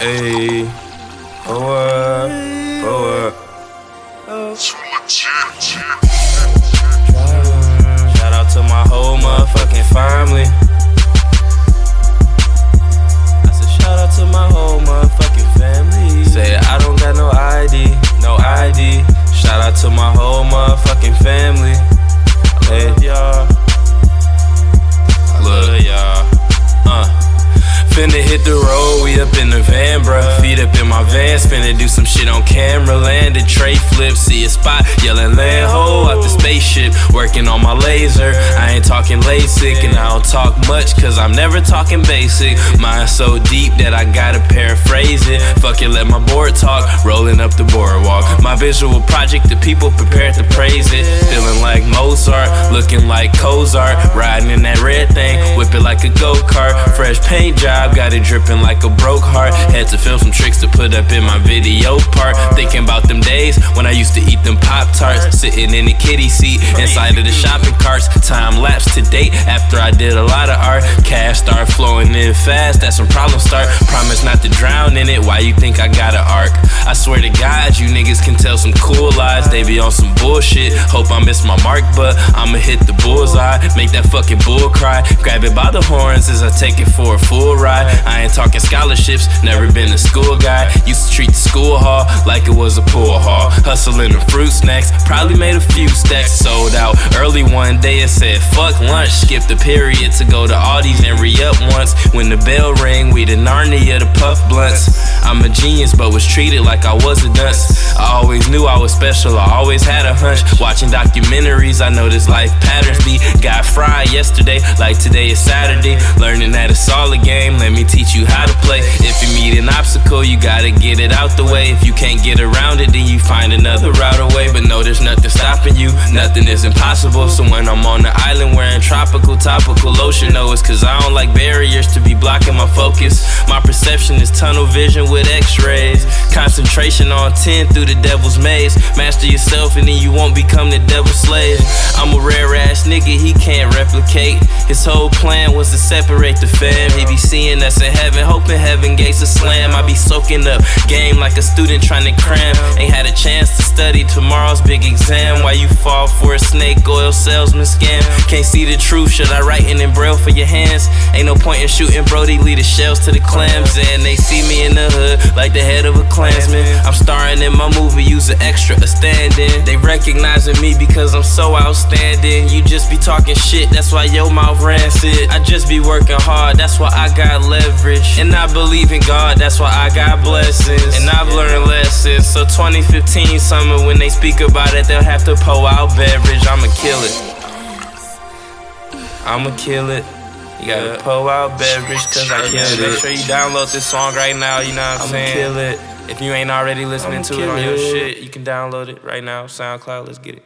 Hey, oh up. Shout out to my whole motherfucking family. I said shout out to my whole motherfucking family. Say I don't got no ID, no ID. Shout out to my whole motherfucking Finna hit the road, we up in the van, bruh. Feet up in my vans, finna do some shit on camera. Landed tre flip, see a spot, yelling land ho spaceship. Working on my laser, I ain't talking LASIK, and I don't talk much, cause I'm never talking basic. Mind so deep that I gotta paraphrase it. Fuck it, let my board talk, rolling up the boardwalk. My visual project, the people prepared to praise it. Feeling like Mozart, looking like Cozart, riding in that red thing, whip it like a go kart. Fresh paint job got it dripping like a broke heart. Had to film some tricks to put up in my video part. Thinking about them days when I used to eat them Pop Tarts, sitting in the kiddie seat inside of the shopping carts. Time lapse to date after I did a lot of art. Cash start flowing in fast, that's when problems start. Promise not to drown in it. Why you think I got an arc? I swear to God, you niggas can tell some cool lies. They be on some bullshit. Hope I miss my mark, but I'ma hit the bullseye. Make that fucking bull cry. Grab it by the horns as I take it for a full ride. I ain't talking scholarships, never been a school guy. Used to treat the school hall like it was a pool hall. Hustling the fruit snacks, probably made a few stacks. Sold out early one day and said, fuck lunch. Skipped the period to go to Aldi's and re up once. When the bell rang, we the Narnia, the puff blunts. I'm a genius, but was treated like I was a dunce. I always knew I was special, I always had a hunch. Watching documentaries, I noticed life patterns be. Got fried yesterday, like today is Saturday. Learning that it's all a game let me teach you how to play. If you meet an obstacle, you gotta get it out the way. If you can't get around it, then you find another route away. But no, there's nothing nothing is impossible. So when I'm on the island wearing tropical, topical lotion, no, it's cause I don't like barriers to be blocking my focus. My perception is tunnel vision with x rays. Concentration on 10 through the devil's maze. Master yourself and then you won't become the devil's slave. I'm a rare ass nigga, he can't replicate. His whole plan was to separate the fam. He be seeing us in heaven, hoping heaven gates a slam. I be soaking up game like a student trying to cram. Ain't had a chance to study tomorrow's big exam. Why you fall for a snake oil salesman scam? Can't see the truth, should I write in braille for your hands? Ain't no point in shooting Brody, lead the shells to the clams. And they see me in the hood like the head of a clansman. I'm starring in my movie, use an extra, a stand in. They recognizing me because I'm so outstanding. You just be talking shit, that's why your mouth rancid. I just be working hard, that's why I got leverage. And I believe in God, that's why I got blessings. And I've learned lessons. So 2015 summer, when they speak about it, they'll have to pour out beverage. I'ma kill it. I'ma kill it. You gotta pull out beverage, cause I killed it. Make sure you download this song right now, you know what I'm saying? I'ma kill it. If you ain't already listening to it on your shit, you can download it right now. SoundCloud, let's get it.